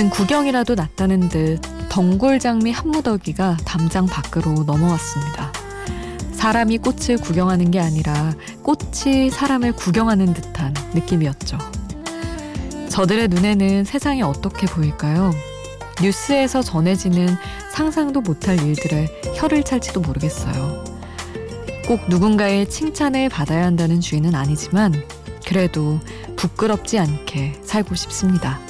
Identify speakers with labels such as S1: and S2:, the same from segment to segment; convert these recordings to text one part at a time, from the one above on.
S1: 무슨 구경이라도 났다는 듯 덩굴 장미 한 무더기가 담장 밖으로 넘어왔습니다. 사람이 꽃을 구경하는 게 아니라 꽃이 사람을 구경하는 듯한 느낌이었죠. 저들의 눈에는 세상이 어떻게 보일까요? 뉴스에서 전해지는 상상도 못할 일들에 혀를 찰지도 모르겠어요. 꼭 누군가의 칭찬을 받아야 한다는 주의는 아니지만 그래도 부끄럽지 않게 살고 싶습니다.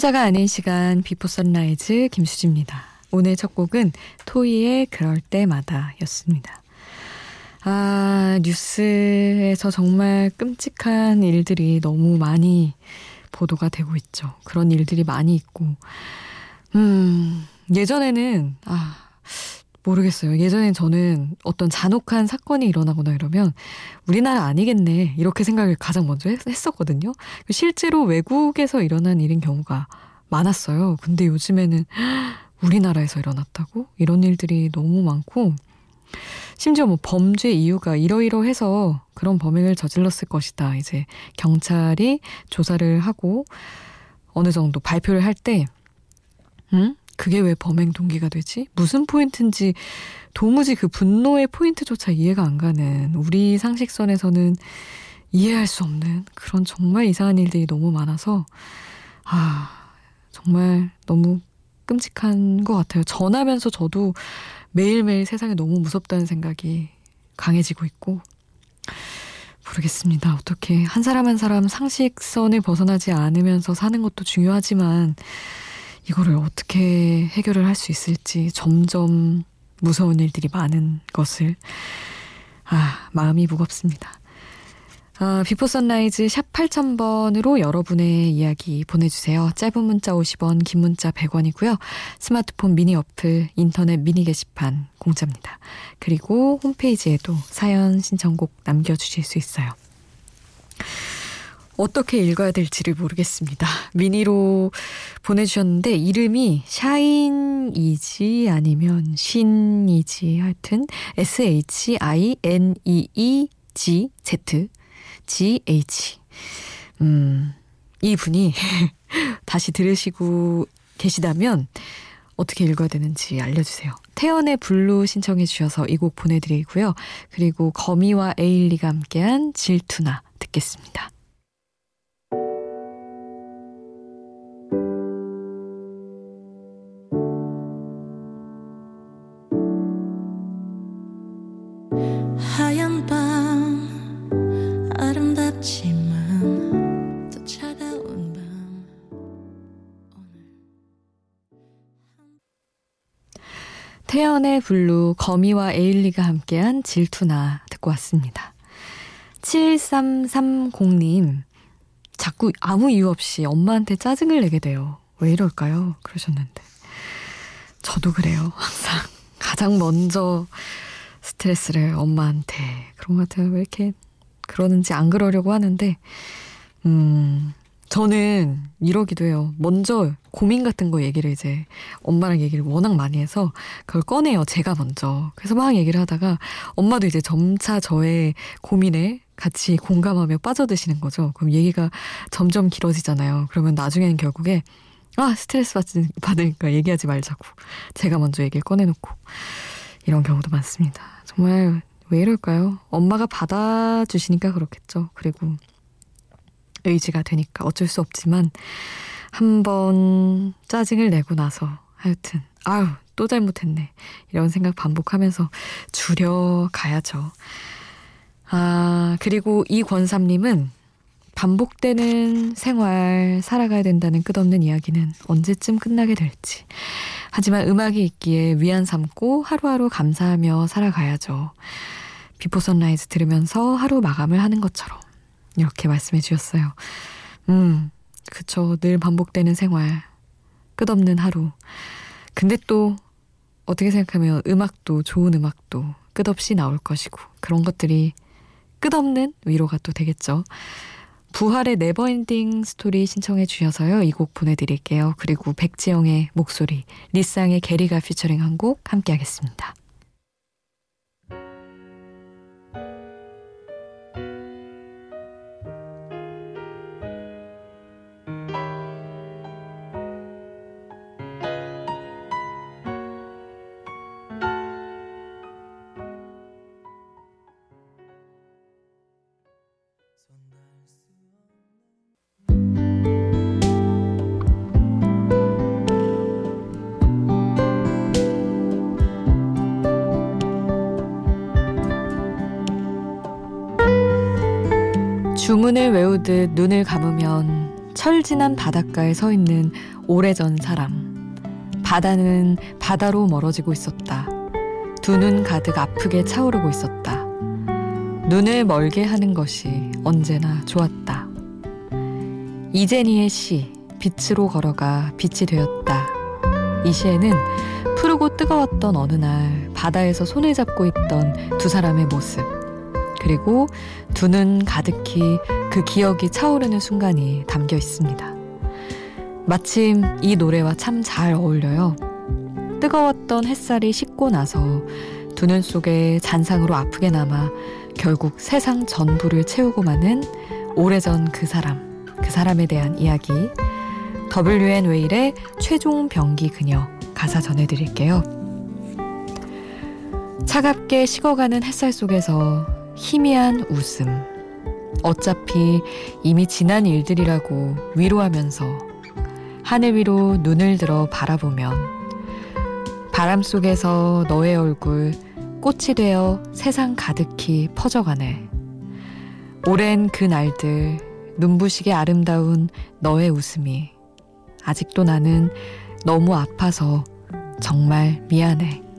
S1: 혼자가 아닌 시간 비포 선라이즈 김수지입니다. 오늘 첫 곡은 토이의 그럴 때마다 였습니다. 아, 뉴스에서 정말 끔찍한 일들이 너무 많이 보도가 되고 있죠. 그런 일들이 많이 있고, 음, 예전에는, 아, 모르겠어요. 예전엔 저는 어떤 잔혹한 사건이 일어나거나 이러면 우리나라 아니겠네. 이렇게 생각을 가장 먼저 했, 었거든요 실제로 외국에서 일어난 일인 경우가 많았어요. 근데 요즘에는 우리나라에서 일어났다고? 이런 일들이 너무 많고, 심지어 뭐 범죄 이유가 이러이러해서 그런 범행을 저질렀을 것이다. 이제 경찰이 조사를 하고 어느 정도 발표를 할 때, 응? 그게 왜 범행 동기가 되지? 무슨 포인트인지 도무지 그 분노의 포인트조차 이해가 안 가는 우리 상식선에서는 이해할 수 없는 그런 정말 이상한 일들이 너무 많아서 아 정말 너무 끔찍한 것 같아요. 전하면서 저도 매일매일 세상에 너무 무섭다는 생각이 강해지고 있고 모르겠습니다. 어떻게 한 사람 한 사람 상식선을 벗어나지 않으면서 사는 것도 중요하지만 이거를 어떻게 해결을 할 수 있을지 점점 무서운 일들이 많은 것을 아 마음이 무겁습니다. 아, 비포 선라이즈 샵 8000번으로 여러분의 이야기 보내주세요. 짧은 문자 50원, 긴 문자 100원이고요. 스마트폰 미니 어플, 인터넷 미니 게시판 공짜입니다. 그리고 홈페이지에도 사연 신청곡 남겨주실 수 있어요. 어떻게 읽어야 될지를 모르겠습니다. 미니로 보내주셨는데 이름이 샤인이지 아니면 신이지 하여튼 S-H-I-N-E-E-G-Z G-H 음, 이 분이 다시 들으시고 계시다면 어떻게 읽어야 되는지 알려주세요. 태연의 블루 신청해 주셔서 이 곡 보내드리고요. 그리고 거미와 에일리가 함께한 질투나 듣겠습니다. 태연의 블루, 거미와 에일리가 함께한 질투나 듣고 왔습니다. 7330님, 자꾸 아무 이유 없이 엄마한테 짜증을 내게 돼요. 왜 이럴까요? 그러셨는데. 저도 그래요. 항상 가장 먼저 스트레스를 엄마한테 그런 것 같아요. 왜 이렇게 그러는지 안 그러려고 하는데, 음, 저는 이러기도 해요. 먼저 고민 같은 거 얘기를 이제 엄마랑 얘기를 워낙 많이 해서 그걸 꺼내요. 제가 먼저. 그래서 막 얘기를 하다가 엄마도 이제 점차 저의 고민에 같이 공감하며 빠져드시는 거죠. 그럼 얘기가 점점 길어지잖아요. 그러면 나중에는 결국에 아, 스트레스 받, 받으니까 얘기하지 말자고. 제가 먼저 얘기를 꺼내놓고. 이런 경우도 많습니다. 정말 왜 이럴까요? 엄마가 받아주시니까 그렇겠죠. 그리고 의지가 되니까 어쩔 수 없지만 한 번 짜증을 내고 나서 하여튼 아유 또 잘못했네 이런 생각 반복하면서 줄여가야죠. 아 그리고 이권삼님은 반복되는 생활 살아가야 된다는 끝없는 이야기는 언제쯤 끝나게 될지 하지만 음악이 있기에 위안 삼고 하루하루 감사하며 살아가야죠. 비포 선라이즈 들으면서 하루 마감을 하는 것처럼 이렇게 말씀해 주셨어요. 음, 그쵸. 늘 반복되는 생활. 끝없는 하루. 근데 또 어떻게 생각하면 음악도 좋은 음악도 끝없이 나올 것이고 그런 것들이 끝없는 위로가 또 되겠죠. 부활의 네버엔딩 스토리 신청해 주셔서요. 이 곡 보내드릴게요. 그리고 백지영의 목소리, 리쌍의 게리가 피처링 한 곡 함께 하겠습니다. 주문을 외우듯 눈을 감으면 철진한 바닷가에 서 있는 오래전 사람. 바다는 바다로 멀어지고 있었다. 두 눈 가득 아프게 차오르고 있었다. 눈을 멀게 하는 것이 언제나 좋았다. 이재니의 시, 빛으로 걸어가 빛이 되었다. 이 시에는 푸르고 뜨거웠던 어느 날 바다에서 손을 잡고 있던 두 사람의 모습, 그리고 두 눈 가득히 그 기억이 차오르는 순간이 담겨 있습니다. 마침 이 노래와 참 잘 어울려요. 뜨거웠던 햇살이 식고 나서 두 눈 속에 잔상으로 아프게 남아 결국 세상 전부를 채우고 마는 오래전 그 사람, 그 사람에 대한 이야기. WN 웨일의 최종 병기 그녀 가사 전해드릴게요. 차갑게 식어가는 햇살 속에서 희미한 웃음. 어차피 이미 지난 일들이라고 위로하면서 하늘 위로 눈을 들어 바라보면 바람 속에서 너의 얼굴 꽃이 되어 세상 가득히 퍼져가네. 오랜 그 날들 눈부시게 아름다운 너의 웃음이 아직도 나는 너무 아파서 정말 미안해.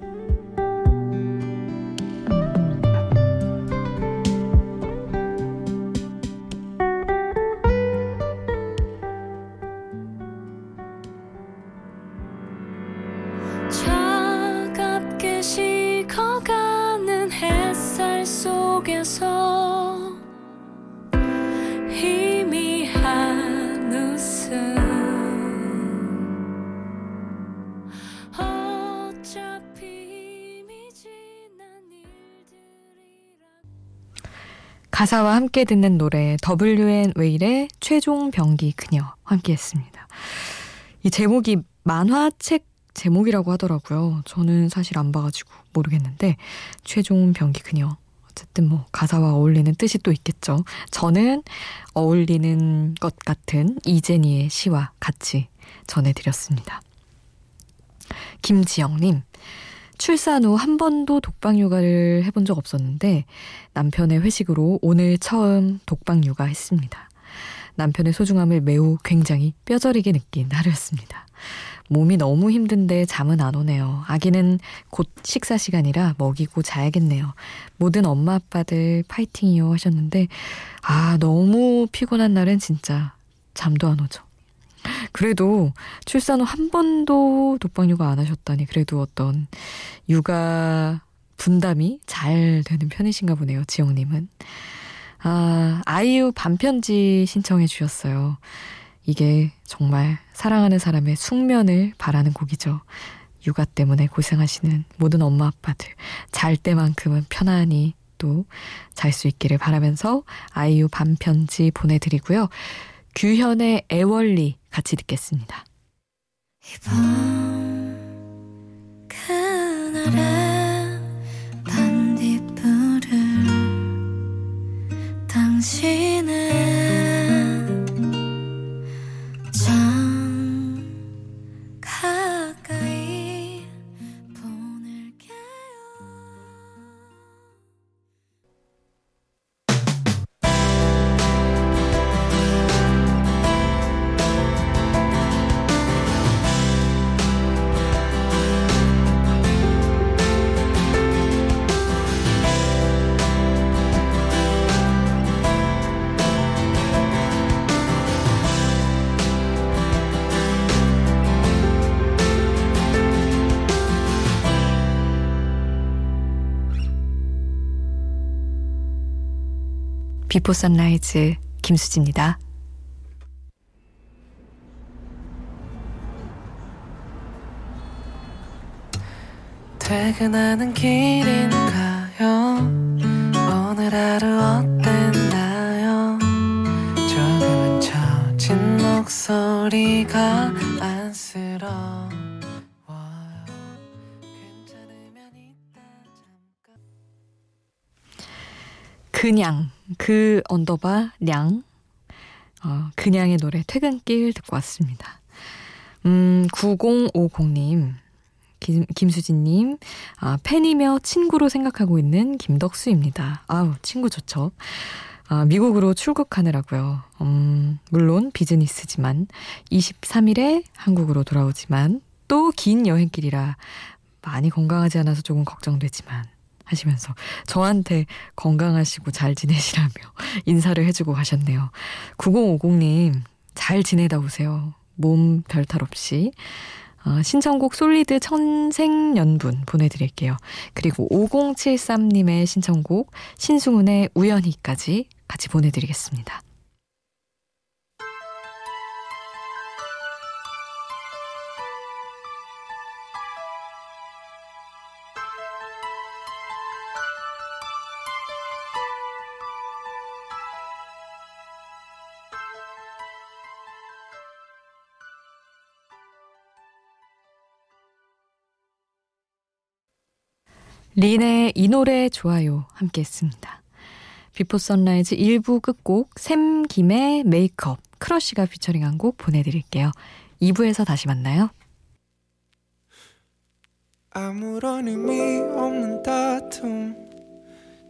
S1: 가사와 함께 듣는 노래 WN 웨일의 최종 병기 그녀 함께 했습니다. 이 제목이 만화책 제목이라고 하더라고요. 저는 사실 안 봐가지고 모르겠는데 최종 병기 그녀 어쨌든 뭐 가사와 어울리는 뜻이 또 있겠죠. 저는 어울리는 것 같은 이제니의 시와 같이 전해드렸습니다. 김지영님, 출산 후 한 번도 독방 육아를 해본 적 없었는데 남편의 회식으로 오늘 처음 독방 육아 했습니다. 남편의 소중함을 매우 굉장히 뼈저리게 느낀 하루였습니다. 몸이 너무 힘든데 잠은 안 오네요. 아기는 곧 식사 시간이라 먹이고 자야겠네요. 모든 엄마 아빠들 파이팅이요 하셨는데 아 너무 피곤한 날은 진짜 잠도 안 오죠. 그래도 출산 후 한 번도 독방 육아 안 하셨다니 그래도 어떤 육아 분담이 잘 되는 편이신가 보네요. 지영님은. 아, 아이유 반편지 신청해 주셨어요. 이게 정말 사랑하는 사람의 숙면을 바라는 곡이죠. 육아 때문에 고생하시는 모든 엄마 아빠들 잘 때만큼은 편안히 또 잘 수 있기를 바라면서 아이유 반편지 보내드리고요. 규현의 애월리 같이 듣겠습니다. 이밤 그날의 반딧불을 당신의 비포 선라이즈 김수지입니다. 퇴근하는 길인가요? 오늘 하루 어땠나요? 조금은 처진 목소리가 잠깐 그냥 그 언더바 량 어, 그냥의 노래 퇴근길 듣고 왔습니다. 음 9050님 김, 김수진님, 아, 팬이며 친구로 생각하고 있는 김덕수입니다. 아우, 친구 좋죠. 아, 미국으로 출국하느라고요. 음, 물론 비즈니스지만 23일에 한국으로 돌아오지만 또 긴 여행길이라 많이 건강하지 않아서 조금 걱정되지만 하시면서 저한테 건강하시고 잘 지내시라며 인사를 해주고 가셨네요. 9050님, 잘 지내다 오세요. 몸 별탈 없이. 어, 신청곡 솔리드 천생연분 보내드릴게요. 그리고 5073님의 신청곡 신승훈의 우연히까지 같이 보내드리겠습니다. 린의 이 노래 좋아요 함께 했습니다. 비포 선라이즈 1부 끝곡 샘 김의 메이크업 크러쉬가 피처링한 곡 보내드릴게요. 2부에서 다시 만나요. 아무런 의미 없는 다툼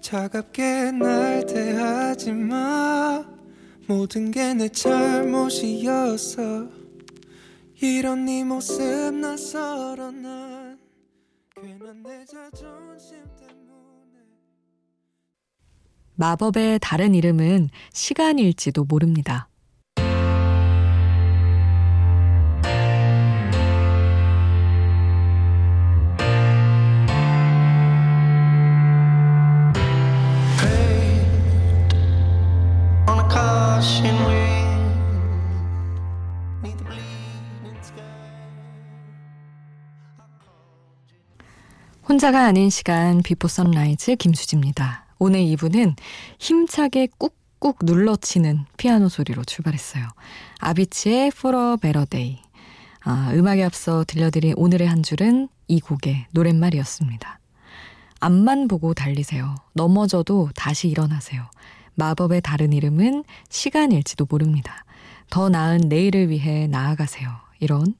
S1: 차갑게 날 대하지 마 모든 게 내 잘못이었어 이런 네 모습 낯설어 난 마법의 다른 이름은 시간일지도 모릅니다. 혼자가 아닌 시간 비포 선라이즈 김수지입니다. 오늘 2부는 힘차게 꾹꾹 눌러치는 피아노 소리로 출발했어요. 아비치의 For a Better Day. 아, 음악에 앞서 들려드린 오늘의 한 줄은 이 곡의 노랫말이었습니다. 앞만 보고 달리세요. 넘어져도 다시 일어나세요. 마법의 다른 이름은 시간일지도 모릅니다. 더 나은 내일을 위해 나아가세요. 이런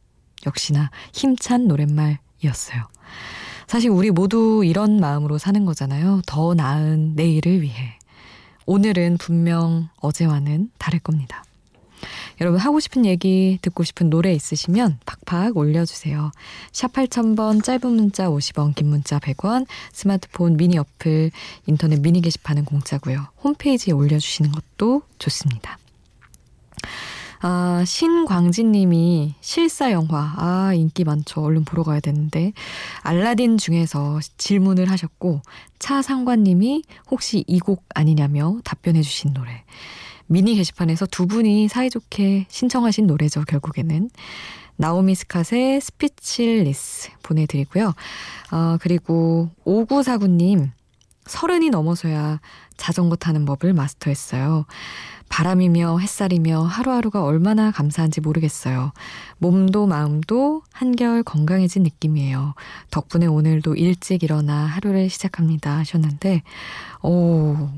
S1: 역시나 힘찬 노랫말이었어요. 사실 우리 모두 이런 마음으로 사는 거잖아요. 더 나은 내일을 위해. 오늘은 분명 어제와는 다를 겁니다. 여러분 하고 싶은 얘기, 듣고 싶은 노래 있으시면 팍팍 올려주세요. 샵 8000번 짧은 문자 50원, 긴 문자 100원, 스마트폰 미니 어플, 인터넷 미니 게시판은 공짜고요. 홈페이지에 올려주시는 것도 좋습니다. 아, 신광진 님이 실사 영화. 아, 인기 많죠. 얼른 보러 가야 되는데. 알라딘 중에서 질문을 하셨고, 차 상관님이 혹시 이 곡 아니냐며 답변해 주신 노래. 미니 게시판에서 두 분이 사이좋게 신청하신 노래죠, 결국에는. 나오미 스캇의 Speechless 보내드리고요. 어, 그리고 5949님, 서른이 넘어서야 자전거 타는 법을 마스터했어요. 바람이며 햇살이며 하루하루가 얼마나 감사한지 모르겠어요. 몸도 마음도 한결 건강해진 느낌이에요. 덕분에 오늘도 일찍 일어나 하루를 시작합니다 하셨는데, 오,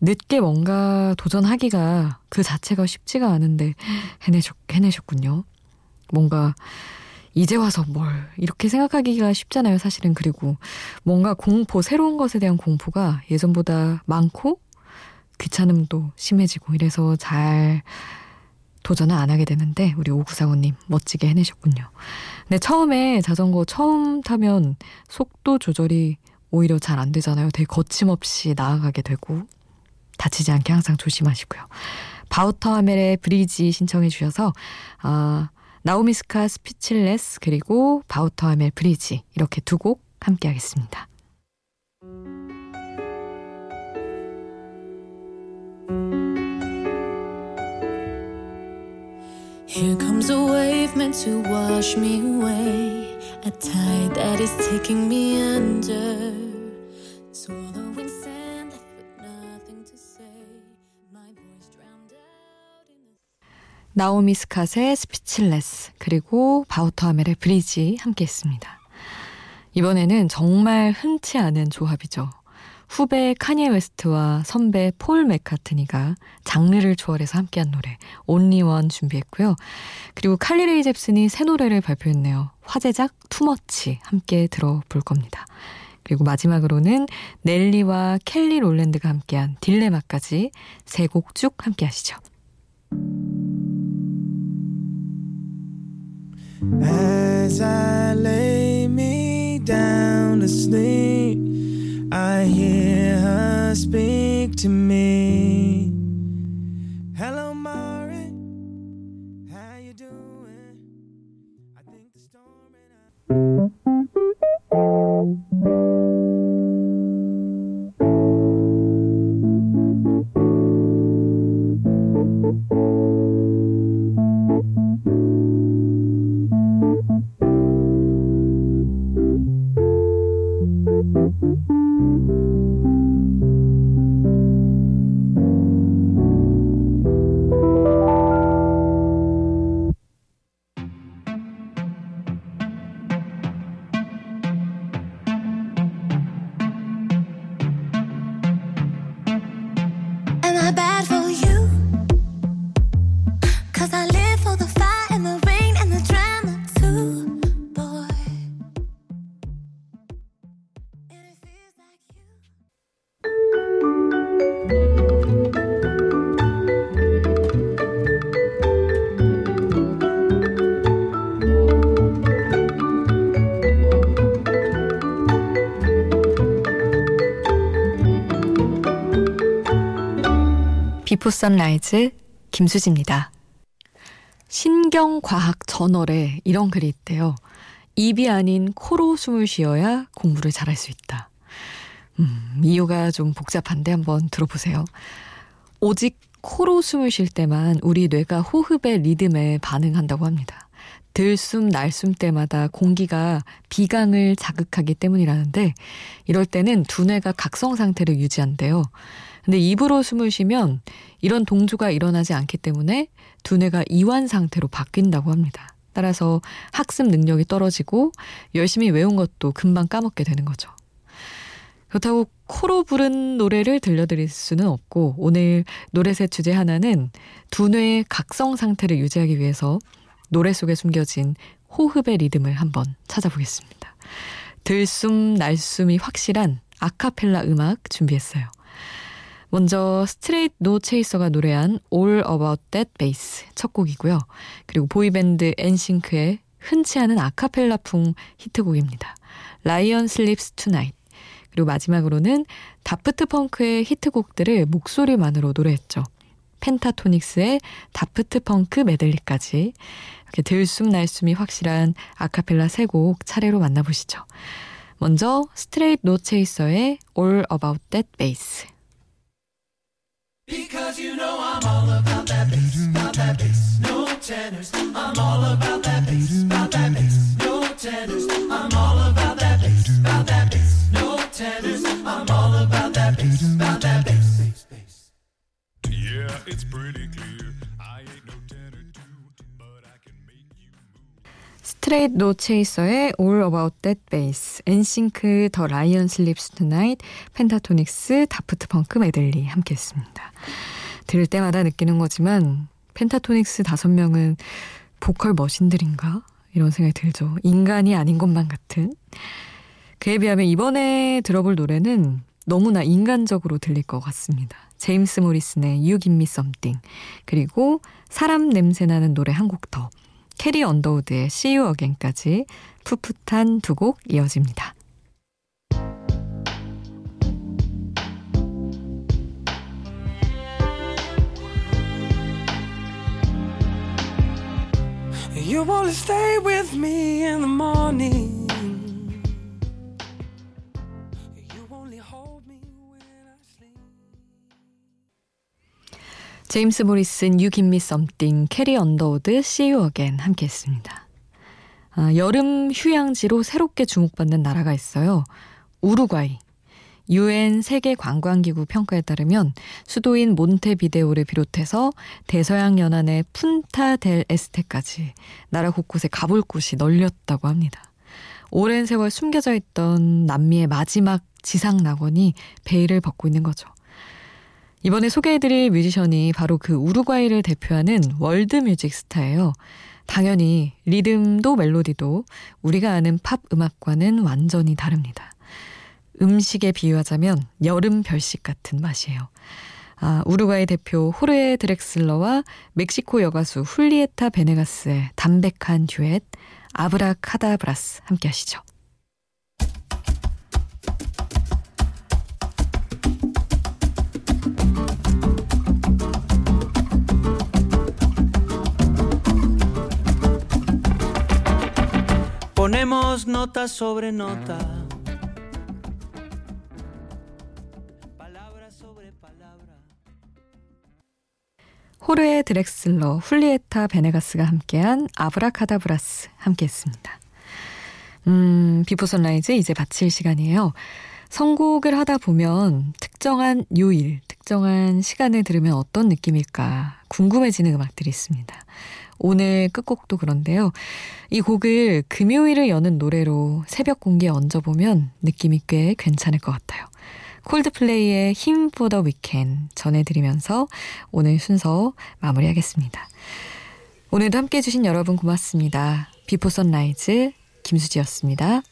S1: 늦게 뭔가 도전하기가 그 자체가 쉽지가 않은데 해내셨, 해내셨군요. 뭔가 이제 와서 뭘 이렇게 생각하기가 쉽잖아요, 사실은. 그리고 뭔가 공포, 새로운 것에 대한 공포가 예전보다 많고 귀찮음도 심해지고 이래서 잘 도전을 안 하게 되는데 우리 오구사구님 멋지게 해내셨군요. 근데 처음에 자전거 처음 타면 속도 조절이 오히려 잘 안 되잖아요. 되게 거침없이 나아가게 되고 다치지 않게 항상 조심하시고요. 바우터 하멜의 Breezy 신청해 주셔서 아, 나오미 스캇 Speechless 그리고 바우터 하멜 Breezy 이렇게 두 곡 함께 하겠습니다. Here comes a wave meant to wash me away, a tide that is taking me under. 나오미 스캇의 Speechless 그리고 바우터 하멜의 Breezy 함께 했습니다. 이번에는 정말 흔치 않은 조합이죠. 후배 카니에 웨스트와 선배 폴 맥카트니가 장르를 초월해서 함께한 노래 온리원 준비했고요. 그리고 칼리 레이 잽슨이 새 노래를 발표했네요. 화제작 투머치 함께 들어볼 겁니다. 그리고 마지막으로는 넬리와 켈리 롤랜드가 함께한 딜레마까지 세 곡 쭉 함께 하시죠. As I lay me down to sleep I hear her speak to me. Hello, Mari. How you doing? I think the storm and 비포 선라이즈 김수지입니다. 신경과학 저널에 이런 글이 있대요. 입이 아닌 코로 숨을 쉬어야 공부를 잘할 수 있다. 음, 이유가 좀 복잡한데 한번 들어보세요. 오직 코로 숨을 쉴 때만 우리 뇌가 호흡의 리듬에 반응한다고 합니다. 들숨, 날숨 때마다 공기가 비강을 자극하기 때문이라는데 이럴 때는 두뇌가 각성 상태를 유지한대요. 근데 입으로 숨을 쉬면 이런 동조가 일어나지 않기 때문에 두뇌가 이완 상태로 바뀐다고 합니다. 따라서 학습 능력이 떨어지고 열심히 외운 것도 금방 까먹게 되는 거죠. 그렇다고 코로 부른 노래를 들려드릴 수는 없고 오늘 노래셋 주제 하나는 두뇌의 각성 상태를 유지하기 위해서 노래 속에 숨겨진 호흡의 리듬을 한번 찾아보겠습니다. 들숨 날숨이 확실한 아카펠라 음악 준비했어요. 먼저 스트레이트 노 체이서가 노래한 All About That Bass 첫 곡이고요. 그리고 보이밴드 엔싱크의 흔치 않은 아카펠라풍 히트곡입니다. Lion Sleeps Tonight 그리고 마지막으로는 다프트 펑크의 히트곡들을 목소리만으로 노래했죠. 펜타토닉스의 다프트 펑크 메들리까지 이렇게 들숨 날숨이 확실한 아카펠라 세 곡 차례로 만나보시죠. 먼저 스트레이트 노 체이서의 All About That Bass Because you know I'm all about that bass, about that bass, no tenors. I'm all about that bass, about that bass, no tenors. I'm all about that bass, about that bass, no tenors. I'm all about that bass, about that bass. Yeah, it's pretty clear. 스트레이트 노 체이서의 All About That Bass, 엔싱크 The Lion Sleeps Tonight, 펜타토닉스 다프트 펑크 메들리 함께 했습니다. 들을 때마다 느끼는 거지만 펜타토닉스 다섯 명은 보컬 머신들인가 이런 생각이 들죠. 인간이 아닌 것만 같은. 그에 비하면 이번에 들어볼 노래는 너무나 인간적으로 들릴 것 같습니다. 제임스 모리슨의 You Give Me Something 그리고 사람 냄새 나는 노래 한 곡 더. 캐리 언더우드의 See You Again까지 풋풋한 두 곡 이어집니다. You wanna stay with me in the morning. 제임스 모리슨, Me Something, 캐리 언더우드, See You Again 함께 했습니다. 아, 여름 휴양지로 새롭게 주목받는 나라가 있어요. 우루과이. 유엔 세계 관광기구 평가에 따르면 수도인 몬테비데오를 비롯해서 대서양 연안의 푼타 델 에스테까지 나라 곳곳에 가볼 곳이 널렸다고 합니다. 오랜 세월 숨겨져 있던 남미의 마지막 지상 낙원이 베일을 벗고 있는 거죠. 이번에 소개해드릴 뮤지션이 바로 그 우루과이를 대표하는 월드 뮤직 스타예요. 당연히 리듬도 멜로디도 우리가 아는 팝 음악과는 완전히 다릅니다. 음식에 비유하자면 여름 별식 같은 맛이에요. 아, 우루과이 대표 호르헤 드렉슬러와 멕시코 여가수 훌리에타 베네가스의 담백한 듀엣 Abracadabras 함께 하시죠. Ponemos nota sobre nota. 호르헤 드렉슬러, 훌리에타 베네가스가 함께한 Abracadabras 함께했습니다. 음, 비포 선라이즈 이제 마칠 시간이에요. 선곡을 하다 보면 특정한 요일, 특정한 시간을 들으면 어떤 느낌일까 궁금해지는 음악들이 있습니다. 오늘 끝곡도 그런데요. 이 곡을 금요일을 여는 노래로 새벽 공기에 얹어보면 느낌이 꽤 괜찮을 것 같아요. 콜드플레이의 Hymn for the Weekend 전해드리면서 오늘 순서 마무리하겠습니다. 오늘도 함께 해주신 여러분 고맙습니다. 비포 선라이즈 김수지였습니다.